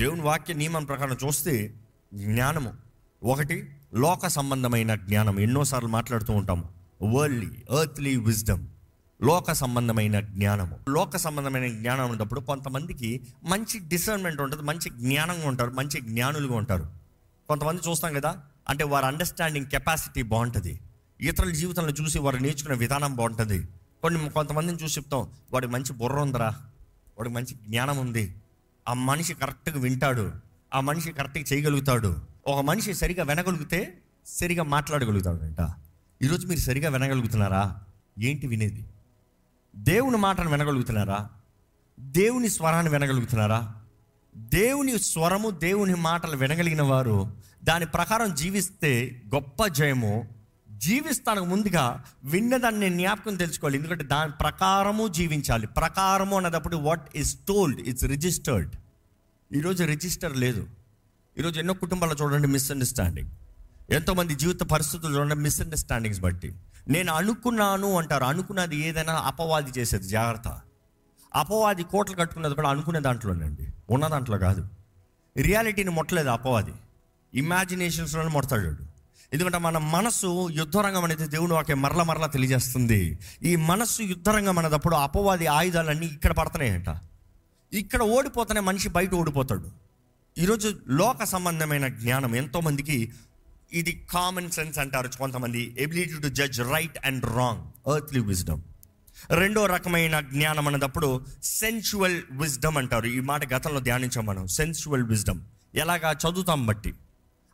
దేవుని వాక్య నియమం ప్రకారం చూస్తే జ్ఞానము. ఒకటి లోక సంబంధమైన జ్ఞానం. ఎన్నోసార్లు మాట్లాడుతూ ఉంటాము. వరల్డ్లీ ఎర్త్లీ విజ్డమ్ లోక సంబంధమైన జ్ఞానము. లోక సంబంధమైన జ్ఞానం ఉన్నప్పుడు కొంతమందికి మంచి డిసర్న్మెంట్ ఉంటుంది మంచి జ్ఞానంగా ఉంటారు మంచి జ్ఞానులుగా ఉంటారు. కొంతమంది చూస్తాం కదా అంటే వారి అండర్స్టాండింగ్ కెపాసిటీ బాగుంటుంది. ఇతరుల జీవితంలో చూసి వారు నేర్చుకునే విధానం బాగుంటుంది. కొన్ని కొంతమందిని చూసి చెప్తాం వాడికి మంచి బుర్ర ఉందిరా. వాడికి మంచి జ్ఞానం ఉంది. ఆ మనిషి కరెక్ట్గా వింటాడు. ఆ మనిషి కరెక్ట్గా చేయగలుగుతాడు. ఒక మనిషి సరిగా వినగలిగితే సరిగా మాట్లాడగలుగుతాడు అంట ఈరోజు మీరు సరిగా వినగలుగుతున్నారా? ఏంటి వినేది? దేవుని మాటను వినగలుగుతున్నారా? దేవుని స్వరాన్ని వినగలుగుతున్నారా? దేవుని స్వరము దేవుని మాటలు వినగలిగిన వారు దాని ప్రకారం జీవిస్తే గొప్ప జయము జీవిస్తానికి ముందుగా విన్నదాన్ని నేను జ్ఞాపకం తెలుసుకోవాలి. ఎందుకంటే దాని ప్రకారము జీవించాలి. ప్రకారము అన్నదప్పుడు what is told it's registered ఈరోజు రిజిస్టర్ లేదు. ఈరోజు ఎన్నో కుటుంబాలు చూడండి మిస్అండర్స్టాండింగ్ ఎంతోమంది జీవిత పరిస్థితులు చూడండి మిస్అండర్స్టాండింగ్స్ బట్టి. నేను అనుకున్నాను అంటారు. అనుకున్నది ఏదైనా అపవాది చేసేది. జాగ్రత్త. అపవాది కోట్లు కట్టుకున్నది కూడా అనుకునే దాంట్లోనండి ఉన్న దాంట్లో కాదు. రియాలిటీని మొట్టలేదు అపవాది. ఇమాజినేషన్స్లోనే మొడతాడు ఎందుకంటే మన మనసు యుద్ధరంగం అనేది దేవుని వాకే మరల మరల తెలియజేస్తుంది. ఈ మనస్సు యుద్ధరంగం అనేటప్పుడు అపవాది ఆయుధాలన్నీ ఇక్కడ పడుతున్నాయంట. ఇక్కడ ఓడిపోతేనే మనిషి బయట ఓడిపోతాడు. ఈరోజు లోక సంబంధమైన జ్ఞానం ఎంతోమందికి ఇది కామన్ సెన్స్ అంటారు కొంతమంది. Ability to judge right and wrong earthly wisdom రెండో రకమైన జ్ఞానం అన్నదప్పుడు సెన్చువల్ విజ్డమ్ అంటారు. ఈ మాట గతంలో ధ్యానించాం మనం. సెన్చువల్ విజ్డమ్ ఎలాగా? చదువుతాం బట్టి.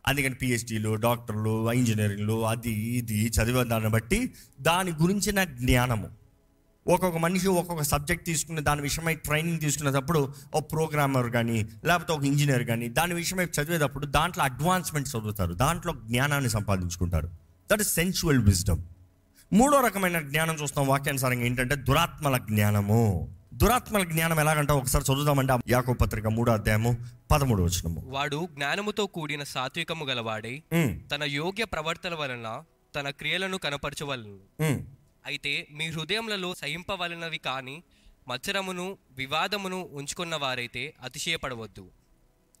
అందుకని పిహెచ్డీలు డాక్టర్లు ఇంజనీరింగ్లు అది ఇది చదివే దాన్ని బట్టి దాని గురించిన జ్ఞానము. ఒక్కొక్క మనిషి ఒక్కొక్క సబ్జెక్ట్ తీసుకున్న దాని విషయమై ట్రైనింగ్ తీసుకునేటప్పుడు ఒక ప్రోగ్రామర్ కానీ లేకపోతే ఒక ఇంజనీర్ కానీ దాని విషయమై చదివేటప్పుడు దాంట్లో అడ్వాన్స్మెంట్ చదువుతారు. దాంట్లో జ్ఞానాన్ని సంపాదించుకుంటారు. దట్ ఇస్ సెన్చువల్ విజ్డమ్ మూడో రకమైన జ్ఞానం చూస్తాం వాక్యానుసారంగా ఏంటంటే దురాత్మల జ్ఞానము. దురాత్మల జ్ఞానం ఎలాగంటే ఒకసారి చదువుదామంటే యాకో పత్రిక మూడో అధ్యాయము పదమూడు వచ్చినము వాడు జ్ఞానముతో కూడిన సాత్వికము గలవాడై తన యోగ్య ప్రవర్తన వలన తన క్రియలను కనపరచవలను. అయితే మీ హృదయములలో సహింపవలనవి కాని మత్సరమును వివాదమును ఉంచుకున్న వారైతే అతిశయపడవద్దు.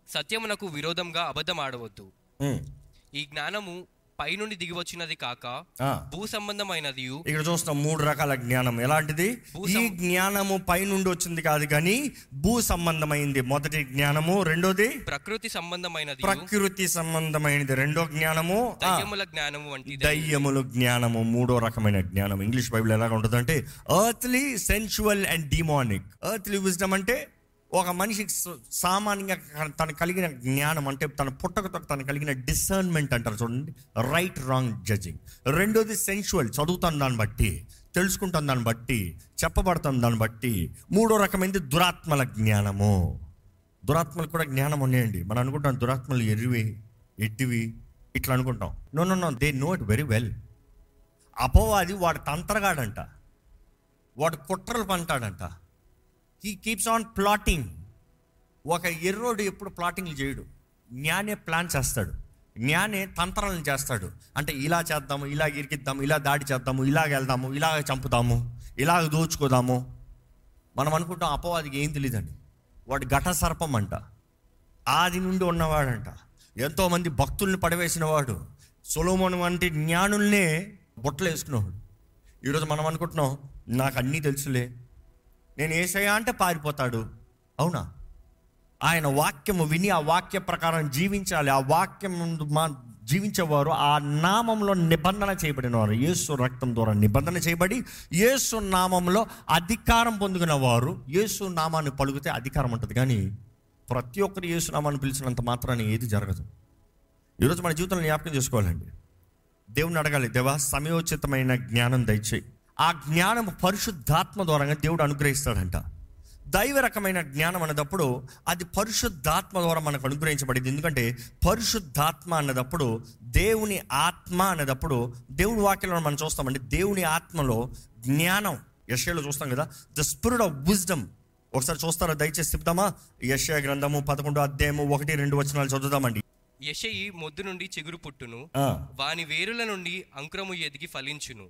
సత్యమునకు విరోధంగా అబద్ధమాడవద్దు. ఉమ్. ఈ జ్ఞానము పైనుండి దిగివచ్చినది కాక ఆ. భూ సంబంధమైనది. ఇక్కడ చూస్తాం మూడు రకాల జ్ఞానం. ఎలాంటిది? ఈ జ్ఞానము పైనుండి వచ్చింది కాదు కానీ భూ సంబంధమైంది. మొదటి జ్ఞానము రెండోది? ప్రకృతి సంబంధమైనది. ప్రకృతి సంబంధమైనది. రెండో జ్ఞానము దయ్యముల జ్ఞానము వంటిది. దయ్యములు జ్ఞానము మూడో రకమైన జ్ఞానం. ఇంగ్లీష్ బైబిల్ ఎలాగ ఉంటుంది అంటే earthly sensual and demonic earthly wisdom అంటే ఒక మనిషికి సామాన్యంగా తను కలిగిన జ్ఞానం అంటే తన పుట్టకతో తను కలిగిన డిసర్న్మెంట్ అంటారు చూడండి. రైట్ రాంగ్ జడ్జింగ్ రెండోది సెన్చువల్ చదువుతాను దాన్ని బట్టి తెలుసుకుంటాను దాన్ని బట్టి చెప్పబడతాను దాన్ని బట్టి. మూడో రకమైనది దురాత్మల జ్ఞానము. దురాత్మలు కూడా జ్ఞానం ఉన్నాయండి. మనం అనుకుంటాం దురాత్మలు ఎరివి ఎట్టివి ఇట్లా అనుకుంటాం. No no no they know it very well అపోవాది వాడు తంత్రగాడంట. వాడు కుట్రలు పంటాడంట. హీ కీప్స్ ఆన్ ప్లాటింగ్ ఒక ఎర్రోడు ఎప్పుడు ప్లాటింగ్లు చేయడు. జ్ఞానే ప్లాన్ చేస్తాడు. జ్ఞానే తంత్రాలను చేస్తాడు. అంటే ఇలా చేద్దాము ఇలా ఇరికిద్దాము ఇలా దాడి చేద్దాము ఇలాగ వెళ్దాము ఇలాగ చంపుతాము ఇలాగ దోచుకోదాము. మనం అనుకుంటాం అపవాదికి ఏం తెలియదండి వాడు ఘట సర్పం అంట. ఆది నుండి ఉన్నవాడంట. ఎంతోమంది భక్తుల్ని పడవేసిన వాడు. సొలోమోన్ వంటి జ్ఞానుల్నే బొట్టలు వేసుకునేవాడు ఈరోజు మనం అనుకుంటున్నాం నాకు అన్నీ తెలుసులే నేను ఏసయ్యా అంటే పారిపోతాడు. అవునా? ఆయన వాక్యము విని ఆ వాక్య ప్రకారం జీవించాలి. ఆ వాక్యం మా జీవించేవారు ఆ నామంలో నిబంధన చేయబడిన వారు యేసు రక్తం ద్వారా నిబంధన చేయబడి యేసు నామంలో అధికారం పొందుకున్న వారు యేసు నామాన్ని పలుకుతే అధికారం ఉంటుంది. కానీ ప్రతి ఒక్కరు యేసు నామాన్ని పిలిచినంత మాత్రాన్ని ఏది జరగదు. ఈరోజు మన జీవితంలో జ్ఞాపకం చేసుకోవాలండి. దేవుని అడగాలి. దేవా సమయోచితమైన జ్ఞానం దయచేయి. ఆ జ్ఞానం పరిశుద్ధాత్మ ద్వారా దేవుడు అనుగ్రహిస్తాడంట. దైవ రకమైన జ్ఞానం అన్నదప్పుడు అది పరిశుద్ధాత్మ ద్వారా మనకు అనుగ్రహించబడింది. ఎందుకంటే పరిశుద్ధాత్మ అన్నదప్పుడు దేవుని ఆత్మ అన్నదప్పుడు దేవుని వాక్యంలో మనం చూస్తామండి దేవుని ఆత్మలో జ్ఞానం. యశలో చూస్తాం కదా ద స్పిరిట్ ఆఫ్ విజ్డమ్. ఒకసారి చూస్తారా? దయచేసి చెప్తామా? యశయ గ్రంథము పదకొండు అధ్యాయము ఒకటి రెండు వచనాలు చదువుదామండి. యెషయి మొద్దు నుండి చిగురు పుట్టును. వాని వేరుల నుండి అంకురము ఎదిగి ఫలించును.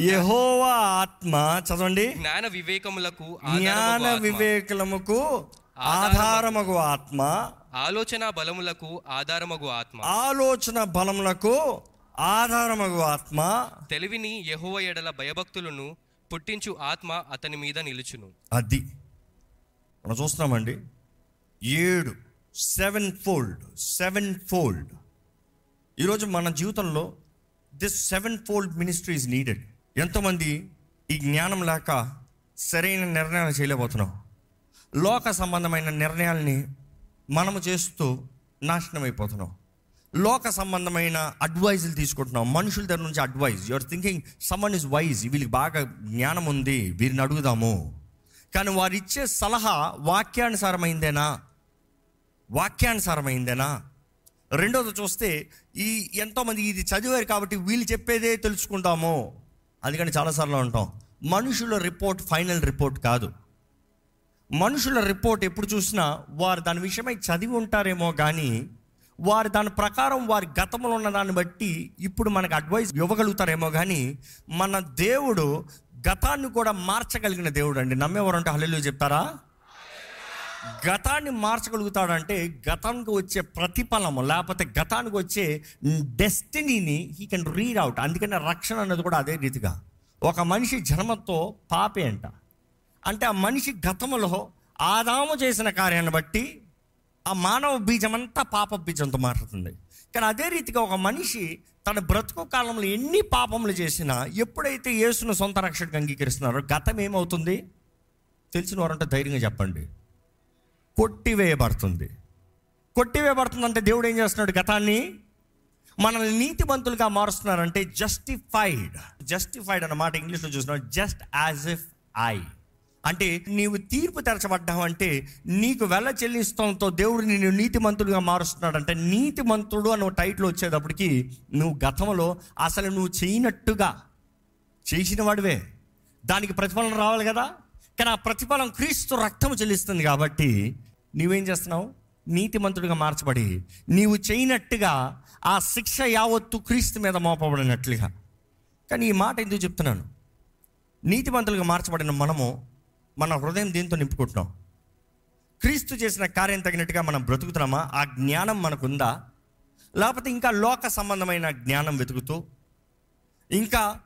యెహోవ ఆత్మ చదవండి. జ్ఞాన వివేకములకు జ్ఞాన. వివేకలముకు ఆధారమగు ఆత్మ. ఆలోచన బలములకు ఆధారమగు ఆత్మ. ఆలోచన బలములకు ఆధారమగు ఆత్మ. తెలివిని యెహోవ ఎడల భయభక్తులను పుట్టించు ఆత్మ అతని మీద నిలుచును. అది. మనం చూస్తున్నామండి. ఏడు సెవెన్ ఫోల్డ్ సెవెన్ ఫోల్డ్. ఈరోజు మన జీవితంలో this seven fold ministry is needed ఎంతోమంది ఈ జ్ఞానం లేక సరైన నిర్ణయాలు చేయలేకపోతున్నాం. లోక సంబంధమైన నిర్ణయాల్ని మనము చేస్తూ నాశనం అయిపోతున్నాం. లోక సంబంధమైన అడ్వైజులు తీసుకుంటున్నాం. మనుషుల దగ్గర నుంచి advise your thinking someone is wise వీళ్ళకి బాగా జ్ఞానం ఉంది. వీరిని అడుగుదాము. కానీ వారు ఇచ్చే సలహా వాక్యానుసారమైందేనా? వాక్యానుసారమైందేనా? రెండోది చూస్తే ఈ ఎంతోమంది ఇది చదివారు కాబట్టి వీళ్ళు చెప్పేదే తెలుసుకుంటాము. అందుకని చాలాసార్లు ఉంటాం మనుషుల రిపోర్ట్ ఫైనల్ రిపోర్ట్ కాదు. మనుషుల రిపోర్ట్ ఎప్పుడు చూసినా వారు దాని విషయమై చదివి ఉంటారేమో కానీ వారు దాని ప్రకారం వారి గతంలో ఉన్న దాన్ని బట్టి ఇప్పుడు మనకు అడ్వైస్ ఇవ్వగలుగుతారేమో కానీ మన దేవుడు గతాన్ని కూడా మార్చగలిగిన దేవుడు అండి నమ్మేవారంటే హల్లెలూయా చెప్తారా? గతాన్ని మార్చగలుగుతాడంటే గతానికి వచ్చే ప్రతిఫలము లేకపోతే గతానికి వచ్చే డెస్టినీని హీ కెన్ రీడ్ అవుట్ అందుకనే రక్షణ అనేది కూడా అదే రీతిగా. ఒక మనిషి జన్మతో పాపే అంట. అంటే ఆ మనిషి గతంలో ఆదాము చేసిన కార్యాన్ని బట్టి ఆ మానవ బీజం అంతా పాప బీజంతో మారుతుంది. కానీ అదే రీతిగా ఒక మనిషి తన బ్రతుకు కాలంలో ఎన్ని పాపములు చేసినా ఎప్పుడైతే యేసును సొంత రక్షణకు అంగీకరిస్తున్నారో గతం ఏమవుతుంది? తెలిసిన వారంటే ధైర్యంగా చెప్పండి. కొట్టివేయబడుతుంది. కొట్టివేయబడుతుంది అంటే దేవుడు ఏం చేస్తున్నాడు గతాన్ని? మనల్ని నీతిమంతులుగా మారుస్తున్నారంటే జస్టిఫైడ్ జస్టిఫైడ్ అన్నమాట ఇంగ్లీష్లో చూస్తున్నాడు జస్ట్ యాజ్ ఇఫ్ ఐ అంటే నీవు తీర్పు తెరచబడ్డావు అంటే నీకు వెళ్ళ చెల్లిస్తంతో దేవుడు నిన్ను నీతిమంతుడిగా మారుస్తున్నాడు అంటే నీతిమంతుడు అన్న టైటిల్ వచ్చేటప్పటికి నువ్వు గతంలో అసలు నువ్వు చేయనట్టుగా చేసిన వాడివే. దానికి ప్రతిఫలం రావాలి కదా? కానీ ఆ ప్రతిఫలం క్రీస్తు రక్తం చెల్లిస్తుంది కాబట్టి నీవేం చేస్తున్నావు? నీతిమంతుడిగా మార్చబడి నీవు చేయనట్టుగా ఆ శిక్ష యావత్తు క్రీస్తు మీద మోపబడినట్లుగా. కానీ ఈ మాట ఎందుకు చెప్తున్నాను? నీతిమంతులుగా మార్చబడిన మనము మన హృదయం దీంతో నింపుకుంటున్నాం? క్రీస్తు చేసిన కార్యం తగినట్టుగా మనం బ్రతుకుతున్నామా? ఆ జ్ఞానం మనకుందా? లేకపోతే ఇంకా లోక సంబంధమైన జ్ఞానం వెతుకుతూ ఇంకా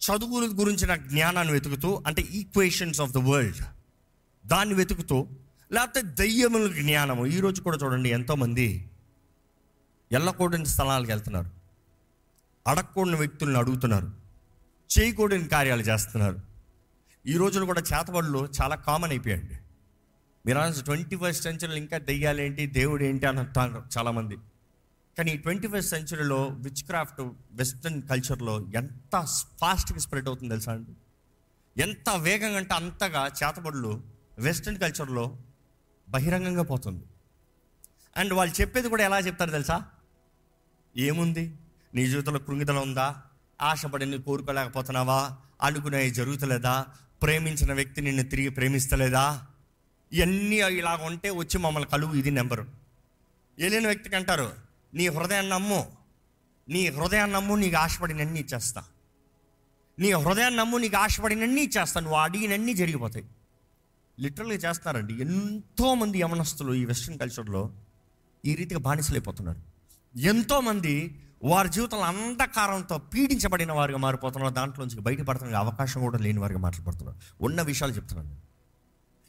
చదువుల గురించిన జ్ఞానాన్ని వెతుకుతూ అంటే ఈక్వేషన్స్ ఆఫ్ ద వరల్డ్ దాన్ని వెతుకుతూ లేకపోతే దయ్యముల జ్ఞానము. ఈరోజు కూడా చూడండి ఎంతోమంది వెళ్ళకూడని స్థలాలకు వెళ్తున్నారు. అడగకూడని వ్యక్తులను అడుగుతున్నారు. చేయకూడని కార్యాలు చేస్తున్నారు. ఈ రోజున కూడా చేతబడులు చాలా కామన్ అయిపోయాయండి. మీరు ట్వంటీ ఫస్ట్ సెంచరీలో ఇంకా దెయ్యాలేంటి దేవుడు ఏంటి అని అంటారు చాలామంది. కానీ ఈ ట్వంటీ ఫస్ట్ సెంచరీలో విచ్ క్రాఫ్ట్ వెస్ట్రన్ కల్చర్లో ఎంత ఫాస్ట్గా స్ప్రెడ్ అవుతుంది తెలుసా అండి? ఎంత వేగంగా అంటే అంతగా చేతబడులు వెస్ట్రన్ కల్చర్లో బహిరంగంగా పోతుంది. అండ్ వాళ్ళు చెప్పేది కూడా ఎలా చెప్తారు తెలుసా? ఏముంది? నీ జీవితంలో కృంగిదల ఉందా? ఆశపడి కోరుకోలేకపోతున్నావా? అనుకునేవి జరుగుతలేదా? ప్రేమించిన వ్యక్తి నిన్ను తిరిగి ప్రేమిస్తలేదా? ఇవన్నీ ఇలాగ ఉంటే వచ్చి మమ్మల్ని కలువు ఇది నెంబరు. వెళ్ళిన వ్యక్తికి అంటారు నీ హృదయాన్ని నమ్ము. నీ హృదయాన్ని నమ్ము నీకు ఆశపడినన్నీ ఇచ్చేస్తా. నీ హృదయాన్ని నమ్ము నీకు ఆశపడినన్నీ ఇచ్చేస్తా. నువ్వు అడిగినన్నీ జరిగిపోతాయి. లిటరల్గా చేస్తున్నారండి. ఎంతోమంది యమనస్తులు ఈ వెస్ట్రన్ కల్చర్లో ఈ రీతిగా బానిసలైపోతున్నారు. ఎంతోమంది వారి జీవితంలో అంధకారంతో పీడించబడిన వారిగా మారిపోతున్నారు. దాంట్లోంచి బయటపడుతున్న అవకాశం కూడా లేని వారిగా మాట్లాడుతున్నారు ఉన్న విషయాలు చెప్తున్నాను.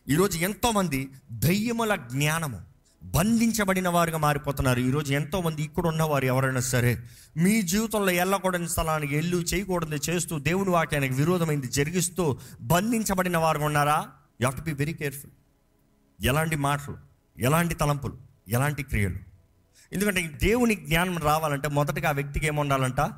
ఈరోజు ఎంతోమంది దయ్యముల జ్ఞానము బంధించబడిన వారుగా మారిపోతున్నారు. ఈరోజు ఎంతోమంది ఇక్కడ ఉన్నవారు ఎవరైనా సరే మీ జీవితంలో వెళ్ళకూడని స్థలానికి వెళ్ళు చేయకూడదు చేస్తూ దేవుని వాక్యానికి విరోధమైంది జరిగిస్తూ బంధించబడిన వారు ఉన్నారా? You to be very careful ఎలాంటి మాటలు ఎలాంటి తలంపులు ఎలాంటి క్రియలు. ఎందుకంటే ఈ దేవుని జ్ఞానం రావాలంటే మొదటగా ఆ వ్యక్తికి ఏముండాలంట?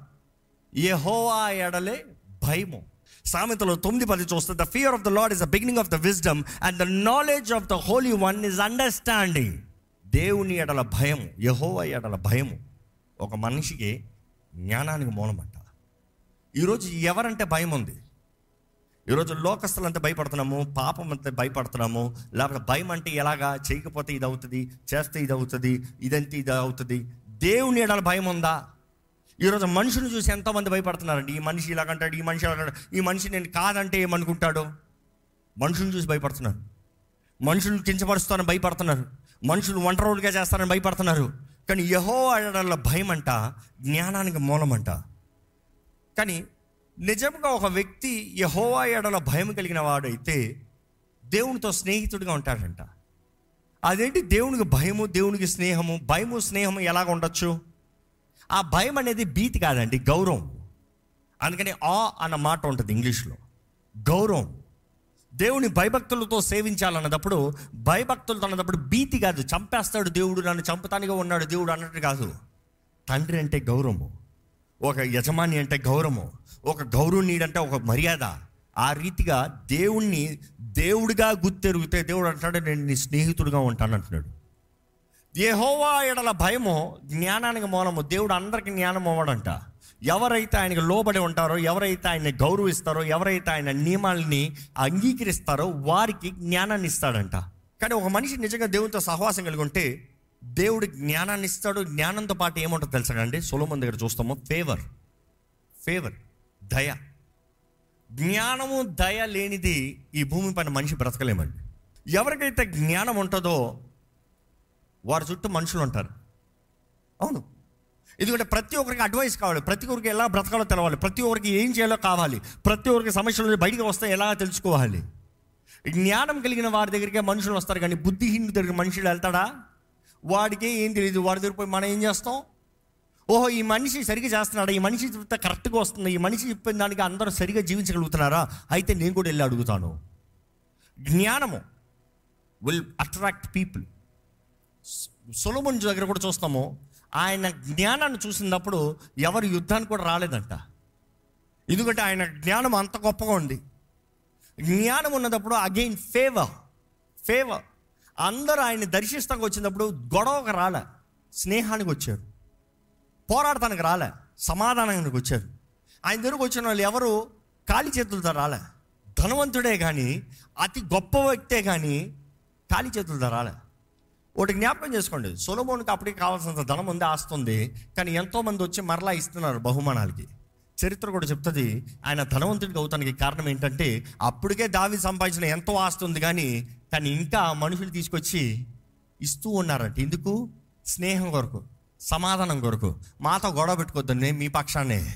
యహోవా ఎడలే భయము. సామెతలో తొమ్మిది పది చూస్తే the fear of the lord is the beginning of the wisdom and the knowledge of the holy one is understanding దేవుని ఎడల భయము యహోవా ఎడల భయము ఒక మనిషికి జ్ఞానానికి మూలమంట. ఈరోజు ఎవరంటే భయం ఉంది ఈరోజు లోకస్తులంతా భయపడుతున్నాము పాపం అంతా భయపడుతున్నాము లేకపోతే భయం అంటే ఎలాగా? చేయకపోతే ఇది అవుతుంది చేస్తే ఇది అవుతుంది ఇదంతే ఇది అవుతుంది దేవుని ఎడల భయం ఉందా? ఈరోజు మనుషుని చూసి ఎంతోమంది భయపడుతున్నారండి. ఈ మనిషి ఇలాగంటాడు ఈ మనిషి ఇలాగంటాడు ఈ మనిషి నేను కాదంటే ఏమనుకుంటాడు? మనుషుని చూసి భయపడుతున్నారు. మనుషులు కించపరుస్తారని భయపడుతున్నారు. మనుషులు ఒంటరోలుగా చేస్తారని భయపడుతున్నారు. కానీ యహో అడల భయం అంట జ్ఞానానికి మూలమంట. కానీ నిజంగా ఒక వ్యక్తి యహోవా ఎడల భయం కలిగిన వాడైతే దేవునితో స్నేహితుడిగా ఉంటాడంట. అదేంటి? దేవునికి భయము దేవునికి స్నేహము భయము స్నేహము ఎలాగ ఉండొచ్చు? ఆ భయం అనేది భీతి కాదండి గౌరవం. అందుకని ఆ అన్న మాట ఉంటుంది ఇంగ్లీష్లో. గౌరవం. దేవుని భయభక్తులతో సేవించాలన్నప్పుడు భయభక్తులతో అన్నప్పుడు భీతి కాదు. చంపేస్తాడు దేవుడు నన్ను చంపుతానిగా ఉన్నాడు దేవుడు అన్నట్టు కాదు. తండ్రి అంటే గౌరవము. ఒక యజమాని అంటే గౌరవము. ఒక గౌరవనీయుడంటే ఒక మర్యాద. ఆ రీతిగా దేవుణ్ణి దేవుడిగా గుర్తెరుగుతే దేవుడు అంటాడు నేను నీ స్నేహితుడిగా ఉంటాను అంటున్నాడు. యెహోవా ఎడల భయము జ్ఞానానికి మూలము దేవుడు అందరికి జ్ఞానం అవ్వడంట. ఎవరైతే ఆయనకు లోబడి ఉంటారో ఎవరైతే ఆయన్ని గౌరవిస్తారో ఎవరైతే ఆయన నియమాలని అంగీకరిస్తారో వారికి జ్ఞానాన్ని ఇస్తాడంట. కానీ ఒక మనిషి నిజంగా దేవునితో సహవాసం కలిగి ఉంటే దేవుడు జ్ఞానాన్ని ఇస్తాడు. జ్ఞానంతో పాటు ఏముంటుందో తెలుసా అండి? సులభం దగ్గర చూస్తాము. ఫేవర్. ఫేవర్. దయ. జ్ఞానము దయ లేనిది ఈ భూమి పైన మనిషి బ్రతకలేమండి. ఎవరికైతే జ్ఞానం ఉంటుందో వారి చుట్టూ మనుషులు ఉంటారు. అవును. ఎందుకంటే ప్రతి ఒక్కరికి అడ్వైస్ కావాలి. ప్రతి ఒక్కరికి ఎలా బ్రతకాలో తెలవాలి. ప్రతి ఒక్కరికి ఏం చేయాలో కావాలి. ప్రతి ఒక్కరికి సమస్యలు బయటకు బయటికి వస్తే ఎలా తెలుసుకోవాలి? జ్ఞానం కలిగిన వారి దగ్గరికే మనుషులు వస్తారు కానీ బుద్ధిహీనుడి దగ్గర మనుషులు వెళ్తాడా? వాడికి ఏం తెలియదు వాడి దగ్గర పోయి మనం ఏం చేస్తాం? ఓహో ఈ మనిషి సరిగా చేస్తున్నాడా? ఈ మనిషి చెప్తే కరెక్ట్గా వస్తుంది. ఈ మనిషి చెప్పిన దానికి అందరూ సరిగా జీవించగలుగుతున్నారా? అయితే నేను కూడా వెళ్ళి అడుగుతాను. జ్ఞానము విల్ అట్రాక్ట్ పీపుల్ సొలమున్ దగ్గర కూడా చూస్తాము ఆయన జ్ఞానాన్ని చూసినప్పుడు ఎవరు యుద్ధానికి కూడా రాలేదంట. ఎందుకంటే ఆయన జ్ఞానం అంత గొప్పగా ఉంది. జ్ఞానం ఉన్నప్పుడు అగైన్ ఫేవర్ ఫేవర్ అందరూ ఆయన దర్శిస్తానికి వచ్చినప్పుడు గొడవకు రాలే. స్నేహానికి వచ్చారు. పోరాడటానికి రాలే. సమాధానానికి వచ్చారు. ఆయన దగ్గరకు వచ్చిన వాళ్ళు ఎవరు? ఖాళీ చేతులతో రాలే. ధనవంతుడే కానీ అతి గొప్ప వ్యక్తే కానీ ఖాళీ చేతులతో రాలే. ఒకటి జ్ఞాపకం చేసుకోండి. సొలమోనికి అప్పటికి కావాల్సినంత ధనం ఉంది ఆస్తుంది కానీ ఎంతోమంది వచ్చి మరలా ఇస్తున్నారు బహుమానాలకి. చరిత్ర కూడా చెప్తుంది ఆయన ధనవంతుడికి అవుతానికి కారణం ఏంటంటే అప్పటికే దావి సంపాదించిన ఎంతో ఆస్తుంది కానీ కానీ ఇంకా మనుషులు తీసుకొచ్చి ఇస్తూ ఉన్నారంట. ఎందుకు? స్నేహం కొరకు. సమాధానం కొరకు. మాతో గొడవ పెట్టుకోవద్దు నేను మీ పక్షాన్నే.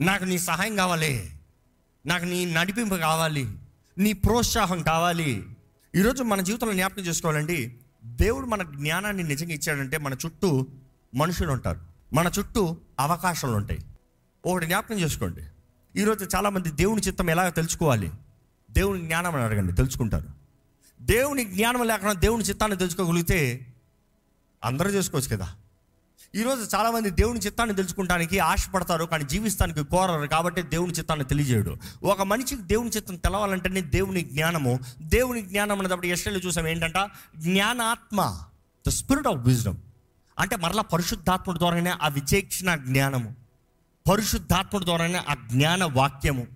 నాకు నీ సహాయం కావాలి. నాకు నీ నడిపింపు కావాలి. నీ ప్రోత్సాహం కావాలి. ఈరోజు మన జీవితంలో జ్ఞాపకం చేసుకోవాలండి దేవుడు మన జ్ఞానాన్ని నిజంగా ఇచ్చాడంటే మన చుట్టూ మనుషులు ఉంటారు. మన చుట్టూ అవకాశాలు ఉంటాయి. ఒకటి జ్ఞాపకం చేసుకోండి. ఈరోజు చాలామంది దేవుని చిత్తం ఎలా తెలుసుకోవాలి? దేవుని జ్ఞానం అని అడగండి తెలుసుకుంటారు. దేవుని జ్ఞానం లేకుండా దేవుని చిత్తాన్ని తెలుసుకోగలిగితే అందరూ చేసుకోవచ్చు కదా? ఈరోజు చాలామంది దేవుని చిత్తాన్ని తెలుసుకుంటానికి ఆశపడతారు కానీ జీవిస్తానికి కోరరు. కాబట్టి దేవుని చిత్తాన్ని తెలియజేయడు. ఒక మనిషికి దేవుని చిత్తం తెలవాలంటేనే దేవుని జ్ఞానము. దేవుని జ్ఞానం అన్నప్పుడు ఎస్టైలు చూసాం ఏంటంట? జ్ఞానాత్మ ద స్పిరిట్ ఆఫ్ విజ్డమ్ అంటే మరలా పరిశుద్ధాత్మ ద్వారానే ఆ విచేక్షణ జ్ఞానము. పరిశుద్ధాత్మ ద్వారానే ఆ జ్ఞాన వాక్యము.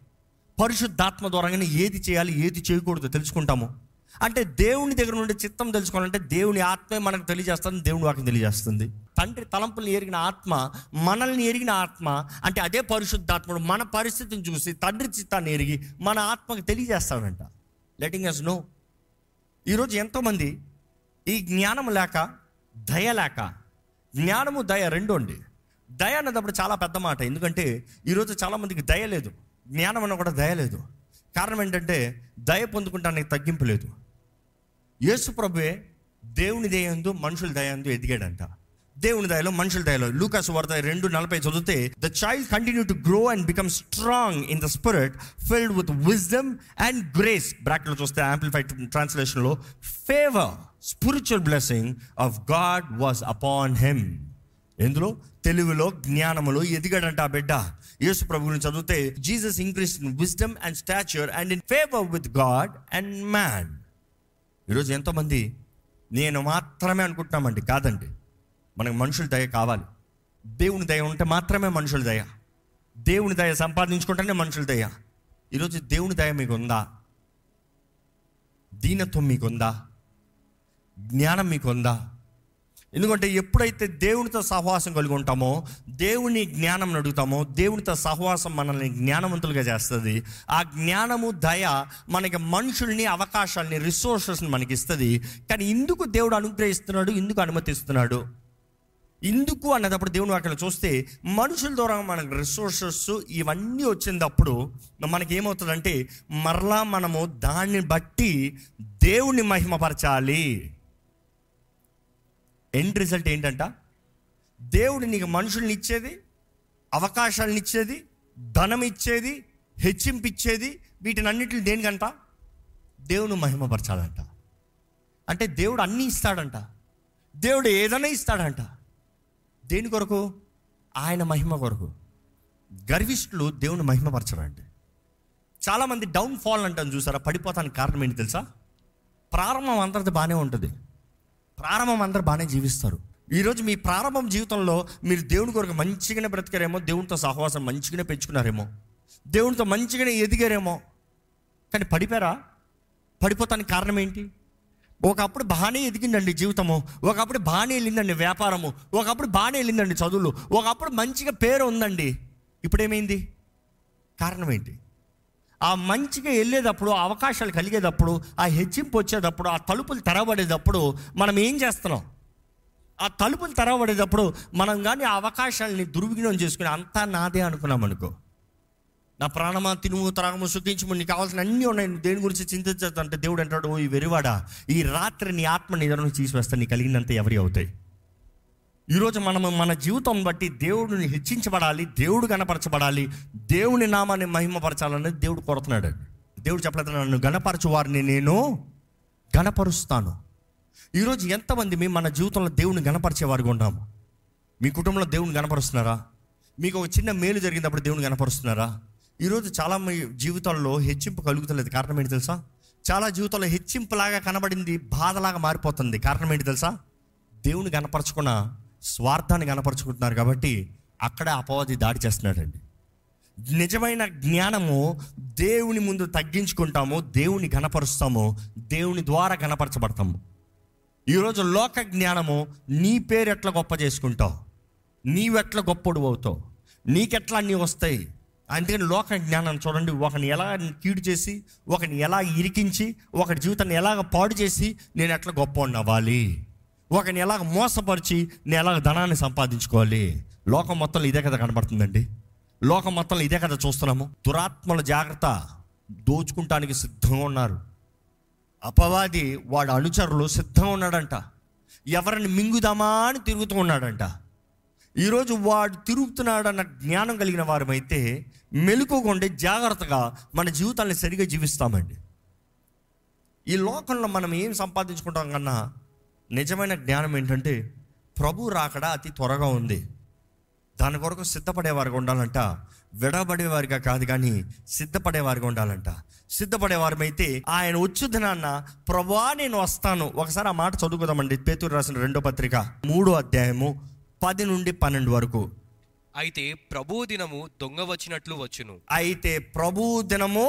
పరిశుద్ధాత్మ ద్వారానే ఏది చేయాలి ఏది చేయకూడదు తెలుసుకుంటాము. అంటే దేవుని దగ్గర నుండి చిత్తం తెలుసుకోవాలంటే దేవుని ఆత్మే మనకు తెలియజేస్తుంది దేవుని వాక్యం తెలియజేస్తుంది. తండ్రి తలంపులను ఎరిగిన ఆత్మ మనల్ని ఎరిగిన ఆత్మ అంటే అదే పరిశుద్ధాత్ముడు మన పరిస్థితిని చూసి తండ్రి చిత్తాన్ని ఎరిగి మన ఆత్మకు తెలియజేస్తాడంట. లెటింగ్ అస్ నో ఈరోజు ఎంతోమంది ఈ జ్ఞానం లేక దయ లేక జ్ఞానము దయ రెండు అండి. దయ అన్నప్పుడు చాలా పెద్ద మాట. ఎందుకంటే ఈరోజు చాలామందికి దయ లేదు. జ్ఞానం అన్న కూడా దయ లేదు. కారణం ఏంటంటే దయ పొందుకుంటానికి తగ్గింపు లేదు. యేసు ప్రభువే దేవుని దయందు మనుషుల దయందు ఎదిగాడంట. దేవుని దయలో మనుషుల దయలో. లూకాస్ వార్త రెండు నలభై చదివితే the child continue to grow and become strong in the spirit filled with wisdom and grace బ్రాకెట్లో చూస్తే amplified ట్రాన్స్లేషన్లో favour spiritual blessing of God was upon him ఎందులో? తెలుగులో జ్ఞానములో ఎదిగాడంట ఆ బిడ్డ. యేసు ప్రభువుని చదివితే Jesus increase in wisdom and stature and in favour with God and man ఈరోజు ఎంతోమంది నేను మాత్రమే అనుకుంటున్నామండి కాదండి. మనకు మనుషుల దయ కావాలి. దేవుని దయ ఉంటే మాత్రమే మనుషుల దయ. దేవుని దయ సంపాదించుకుంటేనే మనుషుల దయ. ఈరోజు దేవుని దయ మీకు ఉందా దీనత్వం మీకుందా? జ్ఞానం మీకుందా? ఎందుకంటే ఎప్పుడైతే దేవునితో సహవాసం కలిగి ఉంటామో దేవుని జ్ఞానం అడుగుతామో దేవునితో సహవాసం మనల్ని జ్ఞానవంతులుగా చేస్తుంది. ఆ జ్ఞానము దయ మనకి మనుషుల్ని అవకాశాలని రిసోర్సెస్ని మనకి ఇస్తుంది. కానీ ఇందుకు దేవుడు అనుగ్రహిస్తున్నాడు ఇందుకు అనుమతిస్తున్నాడు. ఇందుకు అన్నదప్పుడు దేవుని అక్కడ చూస్తే మనుషుల ద్వారా మనకు రిసోర్సెస్ ఇవన్నీ వచ్చినప్పుడు మనకి ఏమవుతుందంటే మరలా మనము దాన్ని బట్టి దేవుని మహిమపరచాలి. ఎండ్ రిజల్ట్ ఏంటంట? దేవుడు నీకు మనుషుల్ని ఇచ్చేది అవకాశాలను ఇచ్చేది ధనం ఇచ్చేది హెచ్చింపు ఇచ్చేది వీటిని అన్నింటిని దేనికంట? దేవుని మహిమపరచాలంట. అంటే దేవుడు అన్నీ ఇస్తాడంట. దేవుడు ఏదైనా ఇస్తాడంట. దేని కొరకు? ఆయన మహిమ కొరకు. గర్విష్ఠులు దేవుని మహిమపరచరండి. చాలామంది డౌన్ ఫాల్ అంటాను చూసారా? పడిపోతానికి కారణం ఏంటి తెలుసా? ప్రారంభం అందరిది బాగానే ఉంటుంది. ప్రారంభం అందరు బాగానే జీవిస్తారు. ఈరోజు మీ ప్రారంభం జీవితంలో మీరు దేవుని కొరకు మంచిగానే బ్రతికారేమో దేవునితో సహవాసం మంచిగానే పెంచుకున్నారేమో దేవునితో మంచిగానే ఎదిగారేమో. కానీ పడిపోయారా? పడిపోతానికి కారణం ఏంటి? ఒకప్పుడు బాగానే ఎదిగిందండి జీవితము ఒకప్పుడు బాగానే వెళ్ళిందండి వ్యాపారము ఒకప్పుడు బాగానే వెళ్ళిందండి చదువులు ఒకప్పుడు మంచిగా పేరు ఉందండి. ఇప్పుడేమైంది? కారణం ఏంటి? ఆ మంచిగా వెళ్ళేటప్పుడు ఆ అవకాశాలు కలిగేటప్పుడు ఆ హెచ్చింపు వచ్చేటప్పుడు ఆ తలుపులు తెరవబడేటప్పుడు మనం ఏం చేస్తున్నాం? ఆ తలుపులు తెరవబడేటప్పుడు మనం కానీ ఆ అవకాశాలని దుర్వినియోగం చేసుకుని అంతా నాదే అనుకున్నాం అనుకో. నా ప్రాణమా తినుము త్రాగము శుద్ధించము నీకు కావాల్సిన అన్నీ ఉన్నాయి. నువ్వు దేని గురించి చింతించద్దు అంటే దేవుడు అంటాడు "ఓ ఈ వెరివాడా ఈ రాత్రి నీ ఆత్మ నిద్రను తీసివేస్తా నీ కలిగినంత ఎవరి అవుతాయి? ఈరోజు మనము మన జీవితం బట్టి దేవుడిని హెచ్చించబడాలి దేవుడు కనపరచబడాలి దేవుని నామాన్ని మహిమపరచాలని దేవుడు కోరుతున్నాడు. దేవుడు చెప్పలేదు నన్ను గణపరచు వారిని నేను గణపరుస్తాను. ఈరోజు ఎంతమంది మేము మన జీవితంలో దేవుని గణపరిచేవారుగా ఉన్నాము? మీ కుటుంబంలో దేవుని గణపరుస్తున్నారా? మీకు ఒక చిన్న మేలు జరిగినప్పుడు దేవుని గణపరుస్తున్నారా? ఈరోజు చాలా మీ జీవితాల్లో హెచ్చింపు కలుగుతలేదు. కారణం ఏంటి తెలుసా? చాలా జీవితంలో హెచ్చింపులాగా కనబడింది బాధలాగా మారిపోతుంది. కారణం ఏంటి తెలుసా? దేవుని గణపరచుకున్న స్వార్థాన్ని కనపరుచుకుంటున్నారు కాబట్టి అక్కడే అపవాది దాడి చేస్తున్నాడండి. నిజమైన జ్ఞానము దేవుని ముందు తగ్గించుకుంటాము దేవుని గణపరుస్తాము దేవుని ద్వారా గణపరచబడతాము ఈరోజు లోక జ్ఞానము నీ పేరు ఎట్లా గొప్ప చేసుకుంటావు? నీవెట్లా గొప్పడు అవుతావు? నీకెట్లా అన్నీ వస్తాయి? అందుకని లోక జ్ఞానం చూడండి ఒకని ఎలా కీడు చేసి ఒకని ఎలా ఇరికించి ఒకటి జీవితాన్ని ఎలాగ పాడు చేసి నేను ఎట్లా గొప్ప అవ్వాలి? ఒకని ఎలాగ మోసపరిచి నేను ఎలాగ ధనాన్ని సంపాదించుకోవాలి. లోకం మొత్తంలో ఇదే కదా కనబడుతుందండి. లోకం మొత్తంలో ఇదే కదా చూస్తున్నాము. దురాత్మల జాగ్రత్త దోచుకుంటానికి సిద్ధంగా ఉన్నారు. అపవాది వాడు అనుచరులు సిద్ధంగా ఉన్నాడంట. ఎవరిని మింగుదామా అని తిరుగుతూ ఉన్నాడంట. ఈరోజు వాడు తిరుగుతున్నాడన్న జ్ఞానం కలిగిన వారమైతే మెలుకోకుండా జాగ్రత్తగా మన జీవితాన్ని సరిగా జీవిస్తామండి. ఈ లోకంలో మనం ఏం సంపాదించుకుంటాం కన్నా నిజమైన జ్ఞానం ఏంటంటే ప్రభు రాకడ అతి త్వరగా ఉంది. దాని కొరకు సిద్ధపడేవారిగా ఉండాలంట. విడబడేవారిగా కాదు కానీ సిద్ధపడేవారిగా ఉండాలంట. సిద్ధపడేవారమైతే ఆయన వచ్చు దినాన్న ప్రభా నేను వస్తాను. ఒకసారి ఆ మాట చదువుకుందామండి. పేతూరు రాసిన రెండో పత్రిక మూడో అధ్యాయము పది నుండి పన్నెండు వరకు. అయితే ప్రభు దినము దొంగ వచ్చినట్లు వచ్చును. అయితే ప్రభు దినము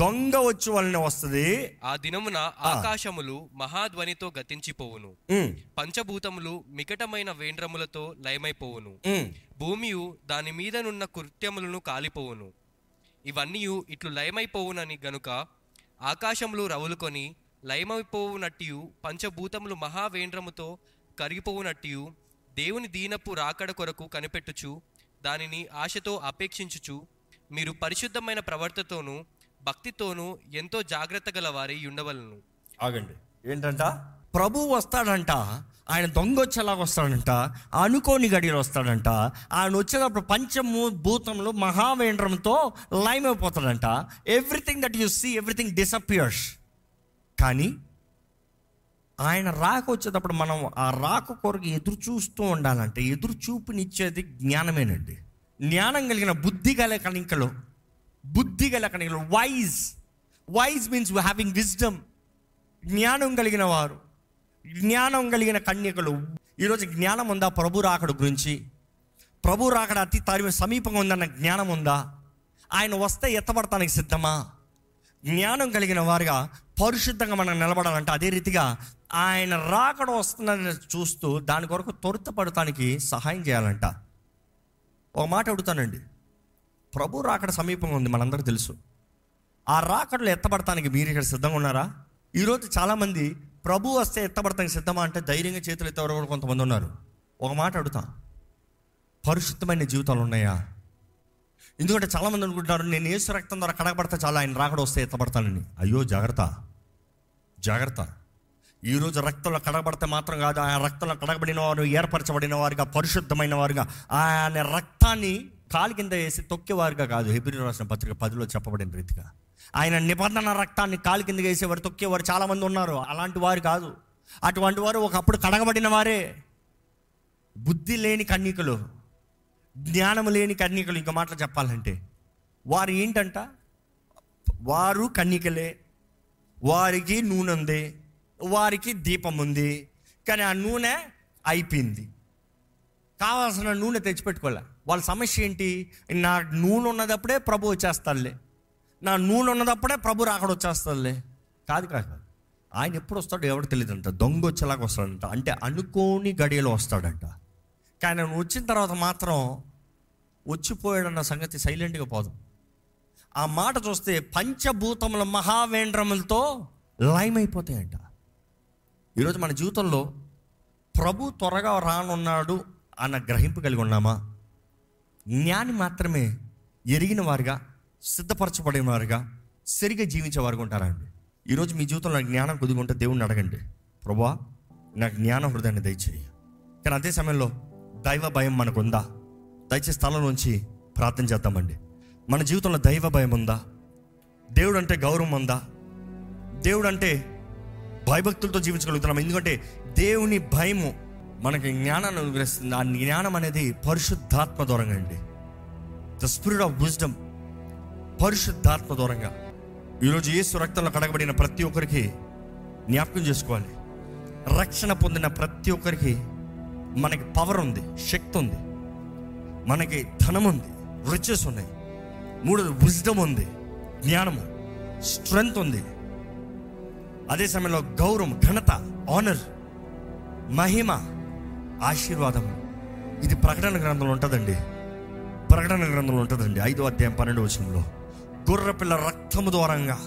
దొంగ వచ్చు వలన వస్తుంది. ఆ దినమున ఆకాశములు మహాధ్వనితో గతించిపోవును. పంచభూతములు మికటమైన వేండ్రములతో లయమైపోవును. భూమియు దాని మీదనున్న కృత్యములను కాలిపోవును. ఇవన్నీ ఇట్లు లయమైపోవునని గనుక ఆకాశములు రవులుకొని లయమైపోవునట్టియు పంచభూతములు మహావేంద్రముతో కరిగిపోవునట్టియు దేవుని దీనపు రాకడ కొరకు కనిపెట్టుచు దానిని ఆశతో అపేక్షించుచు మీరు పరిశుద్ధమైన ప్రవర్తతోనూ భక్తితోనూ ఎంతో జాగ్రత్త గల వారి ఉండవలను. ఆగండి. ఏంటంట? ప్రభు వస్తాడంట ఆయన దొంగ వచ్చేలాగా వస్తాడంట అనుకోని గడియలు వస్తాడంట ఆయన వచ్చేటప్పుడు పంచము భూతంలో మహావేంద్రంతో లైమ్ అయిపోతాడంట everything that you see everything disappears కానీ ఆయన రాక వచ్చేటప్పుడు మనం ఆ రాక కొరకు ఎదురు చూస్తూ ఉండాలంటే ఎదురు చూపునిచ్చేది జ్ఞానమేనండి. జ్ఞానం కలిగిన బుద్ధి గల కణికలు బుద్ధి గల కణికలు wise wise means having wisdom జ్ఞానం కలిగిన వారు జ్ఞానం కలిగిన కన్యకలు. ఈరోజు జ్ఞానం ఉందా? ప్రభు రాకడ గురించి. ప్రభు రాకడ అతి తరి సమీపంగా ఉందన్న జ్ఞానం ఉందా? ఆయన వస్తే ఎత్తబడటానికి సిద్ధమా? జ్ఞానం కలిగిన వారుగా పరిశుద్ధంగా మనం నిలబడాలంటే అదే రీతిగా ఆయన రాకడ వస్తుందని చూస్తూ దాని కొరకు త్వరితపడటానికి సహాయం చేయాలంట. ఒక మాట అడుగుతానండి. ప్రభు రాకడ సమీపంగా ఉంది మనందరూ తెలుసు. ఆ రాకడలో ఎత్తబడటానికి మీరు ఇక్కడ సిద్ధంగా ఉన్నారా? ఈరోజు చాలామంది ప్రభు వస్తే ఎత్తబడతానికి సిద్ధమా అంటే ధైర్యంగా చేతులు ఎత్తవరు కూడా కొంతమంది ఉన్నారు. ఒక మాట అడుగుతాను పరిశుద్ధమైన జీవితాలు ఉన్నాయా? ఎందుకంటే చాలామంది అనుకుంటున్నారు నేను ఏసు రక్తం ద్వారా కడగబడితే చాలా ఆయన రాకడ వస్తే ఎత్తబడతానని. అయ్యో జాగ్రత్త. జాగ్రత్త. ఈరోజు రక్తంలో కడగబడితే మాత్రం కాదు ఆయన రక్తంలో కడగబడిన వారు ఏర్పరచబడిన వారుగా పరిశుద్ధమైన వారుగా ఆయన రక్తాన్ని కాలి కింద వేసి తొక్కేవారుగా కాదు. హెబ్రి రాసిన పత్రిక పదిలో చెప్పబడిన రీతిగా. ఆయన నిబంధన రక్తాన్ని కాలు కింద వేసేవారు తొక్కేవారు చాలామంది ఉన్నారు. అలాంటి వారు కాదు. అటువంటి వారు ఒకప్పుడు కడగబడిన వారే. బుద్ధి లేని కన్యకలు జ్ఞానం లేని కన్యకలు ఇంక మాటలు చెప్పాలంటే వారు ఏంటంట? వారు కన్యకలే వారికి నూనె ఉంది వారికి దీపం ఉంది. కానీ ఆ నూనె అయిపోయింది. కావాల్సిన నూనె తెచ్చిపెట్టుకోలే వాళ్ళ సమస్య ఏంటి? నా నూనె ఉన్నదప్పుడే ప్రభు వచ్చేస్తాడులే. నా నూనె ఉన్నదప్పుడే ప్రభు రాకడ వచ్చేస్తాడులే. కాదు కాదు ఆయన ఎప్పుడు వస్తాడో ఎవరు తెలియదంట. దొంగ వచ్చేలాగా వస్తాడంట. అంటే అనుకోని గడియలో వస్తాడంట. కానీ ఆయన వచ్చిన తర్వాత మాత్రం వచ్చిపోయాడన్న సంగతి సైలెంట్గా పోదు. ఆ మాట చూస్తే పంచభూతముల మహావేంద్రములతో లయమైపోతాయంట. ఈరోజు మన జీవితంలో ప్రభు త్వరగా రానున్నాడు అన్న గ్రహింపు కలిగి ఉన్నామా? జ్ఞాని మాత్రమే ఎరిగిన వారుగా సిద్ధపరచబడిన వారుగా సరిగా జీవించే వారుగా ఉంటారండి ఈరోజు మీ జీవితంలో జ్ఞానం కొద్దిగా దేవుణ్ణి అడగండి. ప్రభా నాకు జ్ఞాన హృదయాన్ని దయచేయి. కానీ అదే సమయంలో దైవ భయం మనకు ఉందా దయచేసి స్థలం నుంచి ప్రార్థన చేద్దామండి. మన జీవితంలో దైవ భయం ఉందా? దేవుడు అంటే గౌరవం ఉందా? దేవుడు అంటే భయభక్తులతో జీవించగలుగుతున్నాం. ఎందుకంటే దేవుని భయము మనకి జ్ఞానాన్ని అనుగ్రహిస్తుంది. ఆ జ్ఞానం అనేది పరిశుద్ధాత్మ దూరంగా అండి. ద స్పిరిట్ ఆఫ్ విజ్డమ్ పరిశుద్ధాత్మ దూరంగా. ఈరోజు యేసు రక్తంలో కడగబడిన ప్రతి ఒక్కరికి జ్ఞాపకం చేసుకోవాలి. రక్షణ పొందిన ప్రతి ఒక్కరికి మనకి పవర్ ఉంది శక్తి ఉంది. మనకి ధనం ఉంది రిచెస్ ఉన్నాయి. మూడోది విజ్డమ్ ఉంది జ్ఞానము స్ట్రెంగ్త్ ఉంది. అదే సమయంలో గౌరవం ఘనత ఆనర్ మహిమ ఆశీర్వాదం. ఇది ప్రకటన గ్రంథంలో ఉంటుందండి. ప్రకటన గ్రంథంలో ఉంటుందండి. ఐదో అధ్యాయం పన్నెండు వచనంలో. గొర్రెపిల్ల రక్తము దూరంగా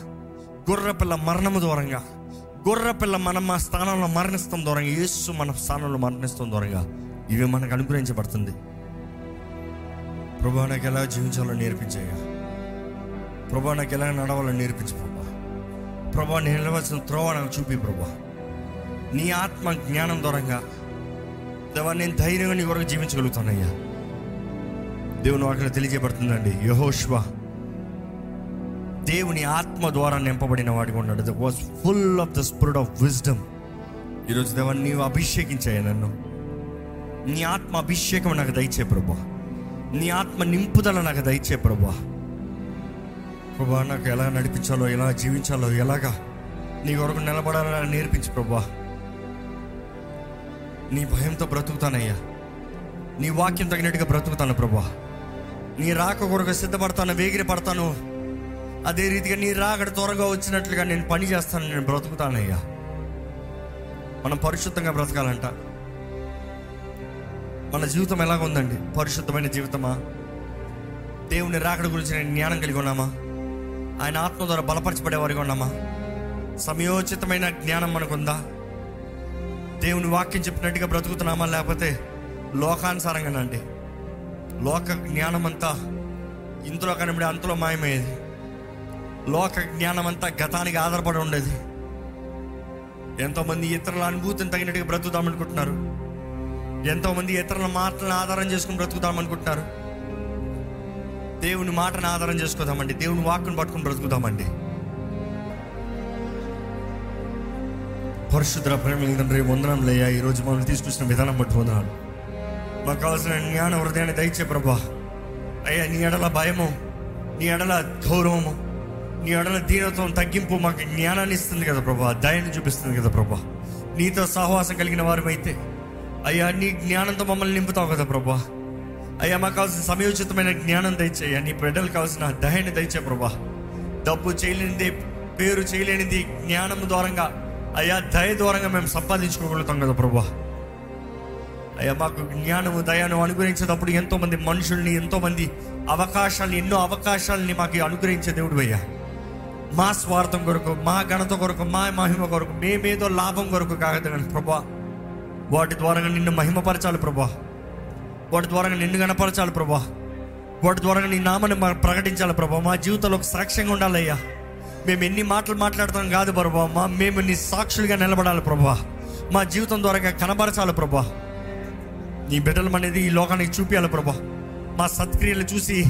గొర్రెపిల్ల మరణము దూరంగా గొర్రెపిల్ల మనం మా స్థానంలో మరణిస్తాం దూరంగా యేసు మన స్థానంలో మరణిస్తాం దూరంగా ఇవి మనకు అనుగ్రహించబడుతుంది. ప్రభా నాకు ఎలా జీవించాలో నేర్పించాయా ప్రభా నాకు ఎలా నడవాలో నేర్పించు ప్రభా. ప్రభా నేను నిలవలసిన త్రోవ నాకు చూపి ప్రభా. నీ ఆత్మ జ్ఞానం దూరంగా దేవా నేను ధైర్యంగా నీ కొరకు జీవించగలుగుతానయ్యా. దేవుని అక్కడ తెలియజేయబడుతుందండి యహోష్వ దేవుని ఆత్మ ద్వారా నింపబడిన వాడిగా ఉన్నాడు. The was full of the spirit of wisdom ఈరోజు దేవా నీవు అభిషేకించాయి నన్ను. నీ ఆత్మ అభిషేకం నాకు దయచే ప్రభా. నీ ఆత్మ నింపుదల నాకు దయచే ప్రభా. ప్రభా నాకు ఎలా నడిపించాలో ఎలా జీవించాలో ఎలాగా నీ కొరకు నిలబడాలని నేర్పించు ప్రభా. నీ భయంతో బ్రతుకుతానయ్యా. నీ వాక్యం తగినట్టుగా బ్రతుకుతాను ప్రభా. నీ రాక కొరకు సిద్ధపడతాను వేగిరి పడతాను అదే రీతిగా నీ రాకడ త్వరగా వచ్చినట్లుగా నేను పని చేస్తాను నేను బ్రతుకుతానయ్యా. మనం పరిశుద్ధంగా బ్రతకాలంట. మన జీవితం ఎలాగ ఉందండి పరిశుద్ధమైన జీవితమా? దేవుని రాకడ గురించి నేను జ్ఞానం కలిగి ఉన్నామా? ఆయన ఆత్మ ద్వారా బలపరచబడేవారిగా ఉన్నామా? సమయోచితమైన జ్ఞానం మనకుందా? దేవుని వాక్యం చెప్పినట్టుగా బ్రతుకుతున్నామా లేకపోతే లోకానుసారంగానండి లోక జ్ఞానం అంతా ఇంతలో కనబడి అంతలో మాయమయ్యేది. లోక జ్ఞానం అంతా గతానికి ఆధారపడి ఉండేది. ఎంతోమంది ఇతరుల అనుభూతిని తగినట్టుగా బ్రతుకుతామనుకుంటున్నారు ఎంతోమంది ఇతరుల మాటలను ఆధారం చేసుకుని బ్రతుకుతామనుకుంటున్నారు దేవుని మాటను ఆధారం చేసుకుందామండి. దేవుని వాక్కును పట్టుకుని బ్రతుకుదామండి. పరిశుద్ర ప్రేమ తండ్రి వందనంలయ్యా ఈరోజు మమ్మల్ని తీసుకొచ్చిన విధానం బట్టి వందనాలు. మాకు కావాల్సిన జ్ఞాన హృదయాన్ని దయచే ప్రభా. అయ్యా నీ ఎడల భయము నీ ఎడల గౌరవము నీ ఎడల దీనత్వం తగ్గింపు మాకు జ్ఞానాన్ని ఇస్తుంది కదా ప్రభా. దయని చూపిస్తుంది కదా ప్రభా. నీతో సహవాసం కలిగిన వారమైతే అయ్యా నీ జ్ఞానంతో మమ్మల్ని నింపుతావు కదా ప్రభా. అయ్యా మాకు కావాల్సిన సమయోచితమైన జ్ఞానం దయచేయ. నీ బిడ్డలు కావాల్సిన దయని దయచే ప్రభా. డబ్బు చేయలేనిది పేరు చేయలేనిది జ్ఞానం ద్వారంగా అయ్యా దయ ద్వారంగా మేము సంపాదించుకోగలుగుతాం కదా ప్రభా. అయ్యా మాకు జ్ఞానము దయను అనుగ్రహించేటప్పుడు ఎంతోమంది మనుషుల్ని ఎంతోమంది అవకాశాలు ఎన్నో అవకాశాలని మాకు అనుగ్రహించే దేవుడు అయ్యా. మా స్వార్థం కొరకు మా ఘనత కొరకు మా మహిమ కొరకు మేమేదో లాభం కొరకు కాగదు కానీ ప్రభా. వాటి ద్వారా నిన్ను మహిమపరచాలి ప్రభా. వాటి ద్వారా నిన్ను కనపరచాలి ప్రభా. వాటి ద్వారా నీ నామని మా ప్రకటించాలి ప్రభా. మా జీవితంలో ఒక సాక్ష్యంగా ఉండాలయ్యా. మేము ఎన్ని మాటలు మాట్లాడతాం కాదు ప్రభా. మా మేము నీ సాక్షులుగా నిలబడాలి ప్రభా. మా జీవితం ద్వారా కనబరచాలి ప్రభా. నీ బిడ్డలం అనేది ఈ లోకానికి చూపించాలి ప్రభా. మా సత్క్రియలు చూసి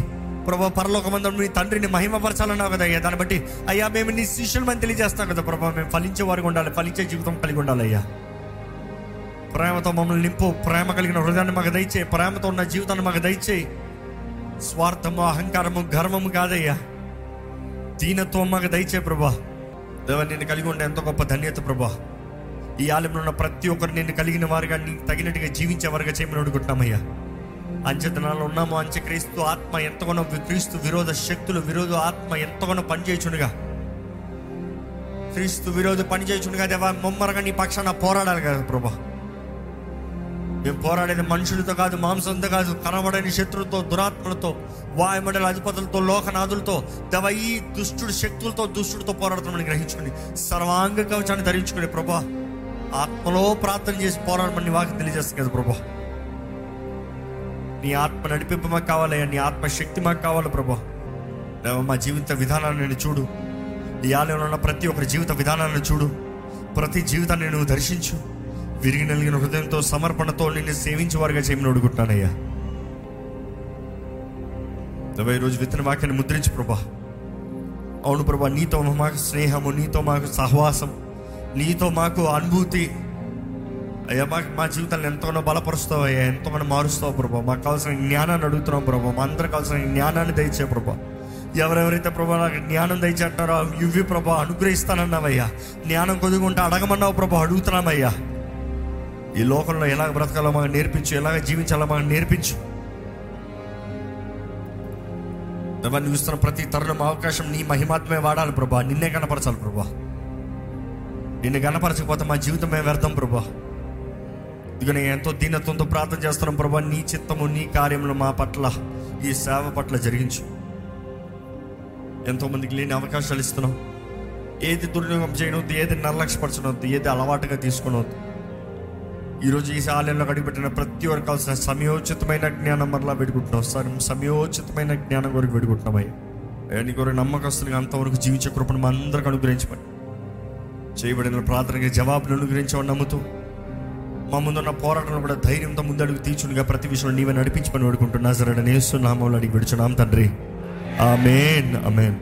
ప్రభా పరలోకమందరం నీ తండ్రిని మహిమపరచాలన్నావు కదా అయ్యా. దాన్ని బట్టి అయ్యా మేము నీ శిష్యులమని తెలియజేస్తాం కదా ప్రభా. మేము ఫలించే వారికి ఉండాలి ఫలించే జీవితం కలిగి ఉండాలి అయ్యా ప్రేమతో మమ్మల్ని నింపు. ప్రేమ కలిగిన హృదయాన్ని మాకు దయచేయి. ప్రేమతో ఉన్న జీవితాన్ని మాకు దయచేయి. స్వార్థము అహంకారము గర్వము కాదయ్యా. దీనత్వం మాకు దయచే ప్రభా. దేవ నిన్ను కలిగి ఉండే ఎంతో గొప్ప ధన్యత ప్రభా. ఈ ఆలయంలో ఉన్న ప్రతి ఒక్కరు నిన్ను కలిగిన వారుగా నీకు తగినట్టుగా జీవించే వారుగా చేయమని అడుగుతున్నామయ్యా. అంచెతనాలు ఉన్నాము. అంచె క్రీస్తు ఆత్మ ఎంతగానో క్రీస్తు విరోధ శక్తులు విరోధ ఆత్మ ఎంతగానో పనిచేయుచుండగా క్రీస్తు విరోధ పనిచేయుచుండగా దేవా. ముమ్మరగా నీ పక్షాన పోరాడాలి కదా ప్రభా. మేము పోరాడేది మనుషులతో కాదు మాంసంతో కాదు కనబడని శత్రులతో దురాత్మలతో వాయుమండల అధిపతులతో లోకనాథులతో దేవ ఈ దుష్టుడు శక్తులతో దుష్టుడితో పోరాడుతామని గ్రహించుకుని సర్వాంగ కవచాన్ని ధరించుకుని ప్రభా. ఆత్మలో ప్రార్థన చేసి పోరాడమని వాకి తెలియజేస్తుంది కదా ప్రభా. నీ ఆత్మ నడిపింపు మాకు కావాలయ్యా నీ ఆత్మ శక్తి మాకు కావాలి ప్రభా. మా జీవిత విధానాన్ని నేను చూడు. ఈ ఆలయంలో ఉన్న ప్రతి ఒక్కరి జీవిత విధానాన్ని చూడు. ప్రతి జీవితాన్ని నువ్వు దర్శించు. విరిగి నలిగిన హృదయంతో సమర్పణతో నిన్ను సేవించేవారుగా చేయమని అడుగుతున్నానయ్యా. దేవ ఈరోజు విత్తన వాక్యాన్ని ముద్రించు ప్రభా. అవును ప్రభా నీతో మాకు స్నేహము నీతో మాకు సహవాసం నీతో మాకు అనుభూతి. అయ్యా మాకు మా జీవితాన్ని ఎంతగానో బలపరుస్తావు అయ్యా ఎంతగానో మారుస్తావు ప్రభా. మాకు కావాల్సిన జ్ఞానాన్ని అడుగుతున్నాం ప్రభా. మా అందరికి కావాల్సిన జ్ఞానాన్ని దయచే ప్రభా. ఎవరెవరైతే ప్రభా నాకు జ్ఞానం దయచేంటారో ఇవి ప్రభా. అనుగ్రహిస్తానన్నావయ్యా. జ్ఞానం కొద్దిగుంటే అడగమన్నావు ప్రభా. అడుగుతున్నామయ్యా. ఈ లోకంలో ఎలాగ బ్రతకాలో మాకు నేర్పించు ఎలాగ జీవించాలో మాకు నేర్పించు. ఎవరిని చూస్తున్న ప్రతి తరుణం అవకాశం నీ మహిమాత్మే వాడాలి ప్రభా. నిన్నే కనపరచాలి ప్రభా. నిన్ను కనపరచకపోతే మా జీవితమే వ్యర్థం ప్రభా. ఇదిగో నేను ఎంతో దీనత్వంతో ప్రార్థన చేస్తున్నాం ప్రభా. నీ చిత్తము నీ కార్యములు మా పట్ల ఈ సేవ పట్ల జరిగించు. ఎంతో మందికి లేని అవకాశాలు ఇస్తున్నాం. ఏది దుర్వినియోగం చేయనవద్దు ఏది నిర్లక్ష్యపరచనవద్దు ఏది అలవాటుగా తీసుకునవద్దు ఈరోజు ఈ ఆలయంలో గడిపెట్టిన ప్రతి ఒక్కరికి కావాల్సిన సమయోచితమైన జ్ఞానం మరలా పెట్టుకుంటున్నాం సార్ సమయోచితమైన జ్ఞానం కొరకు పెట్టుకుంటున్నామయ్యా నీ కొరకు నమ్మకస్తులుగా అంతవరకు జీవించే కృపను మా అందరికి అనుగ్రహించమని. చేయబడిన ప్రార్థనకి జవాబును అనుగ్రహించమని నమ్ముతూ మా ముందున్న పోరాటంలో కూడా ధైర్యంతో ముందడుగు తీర్చునిగా ప్రతి విషయంలో నీవే నడిపించమని వేడుకుంటున్నా సరే నేస్తున్నామో అడిగి విడుచున్నాం తండ్రి. Amen amen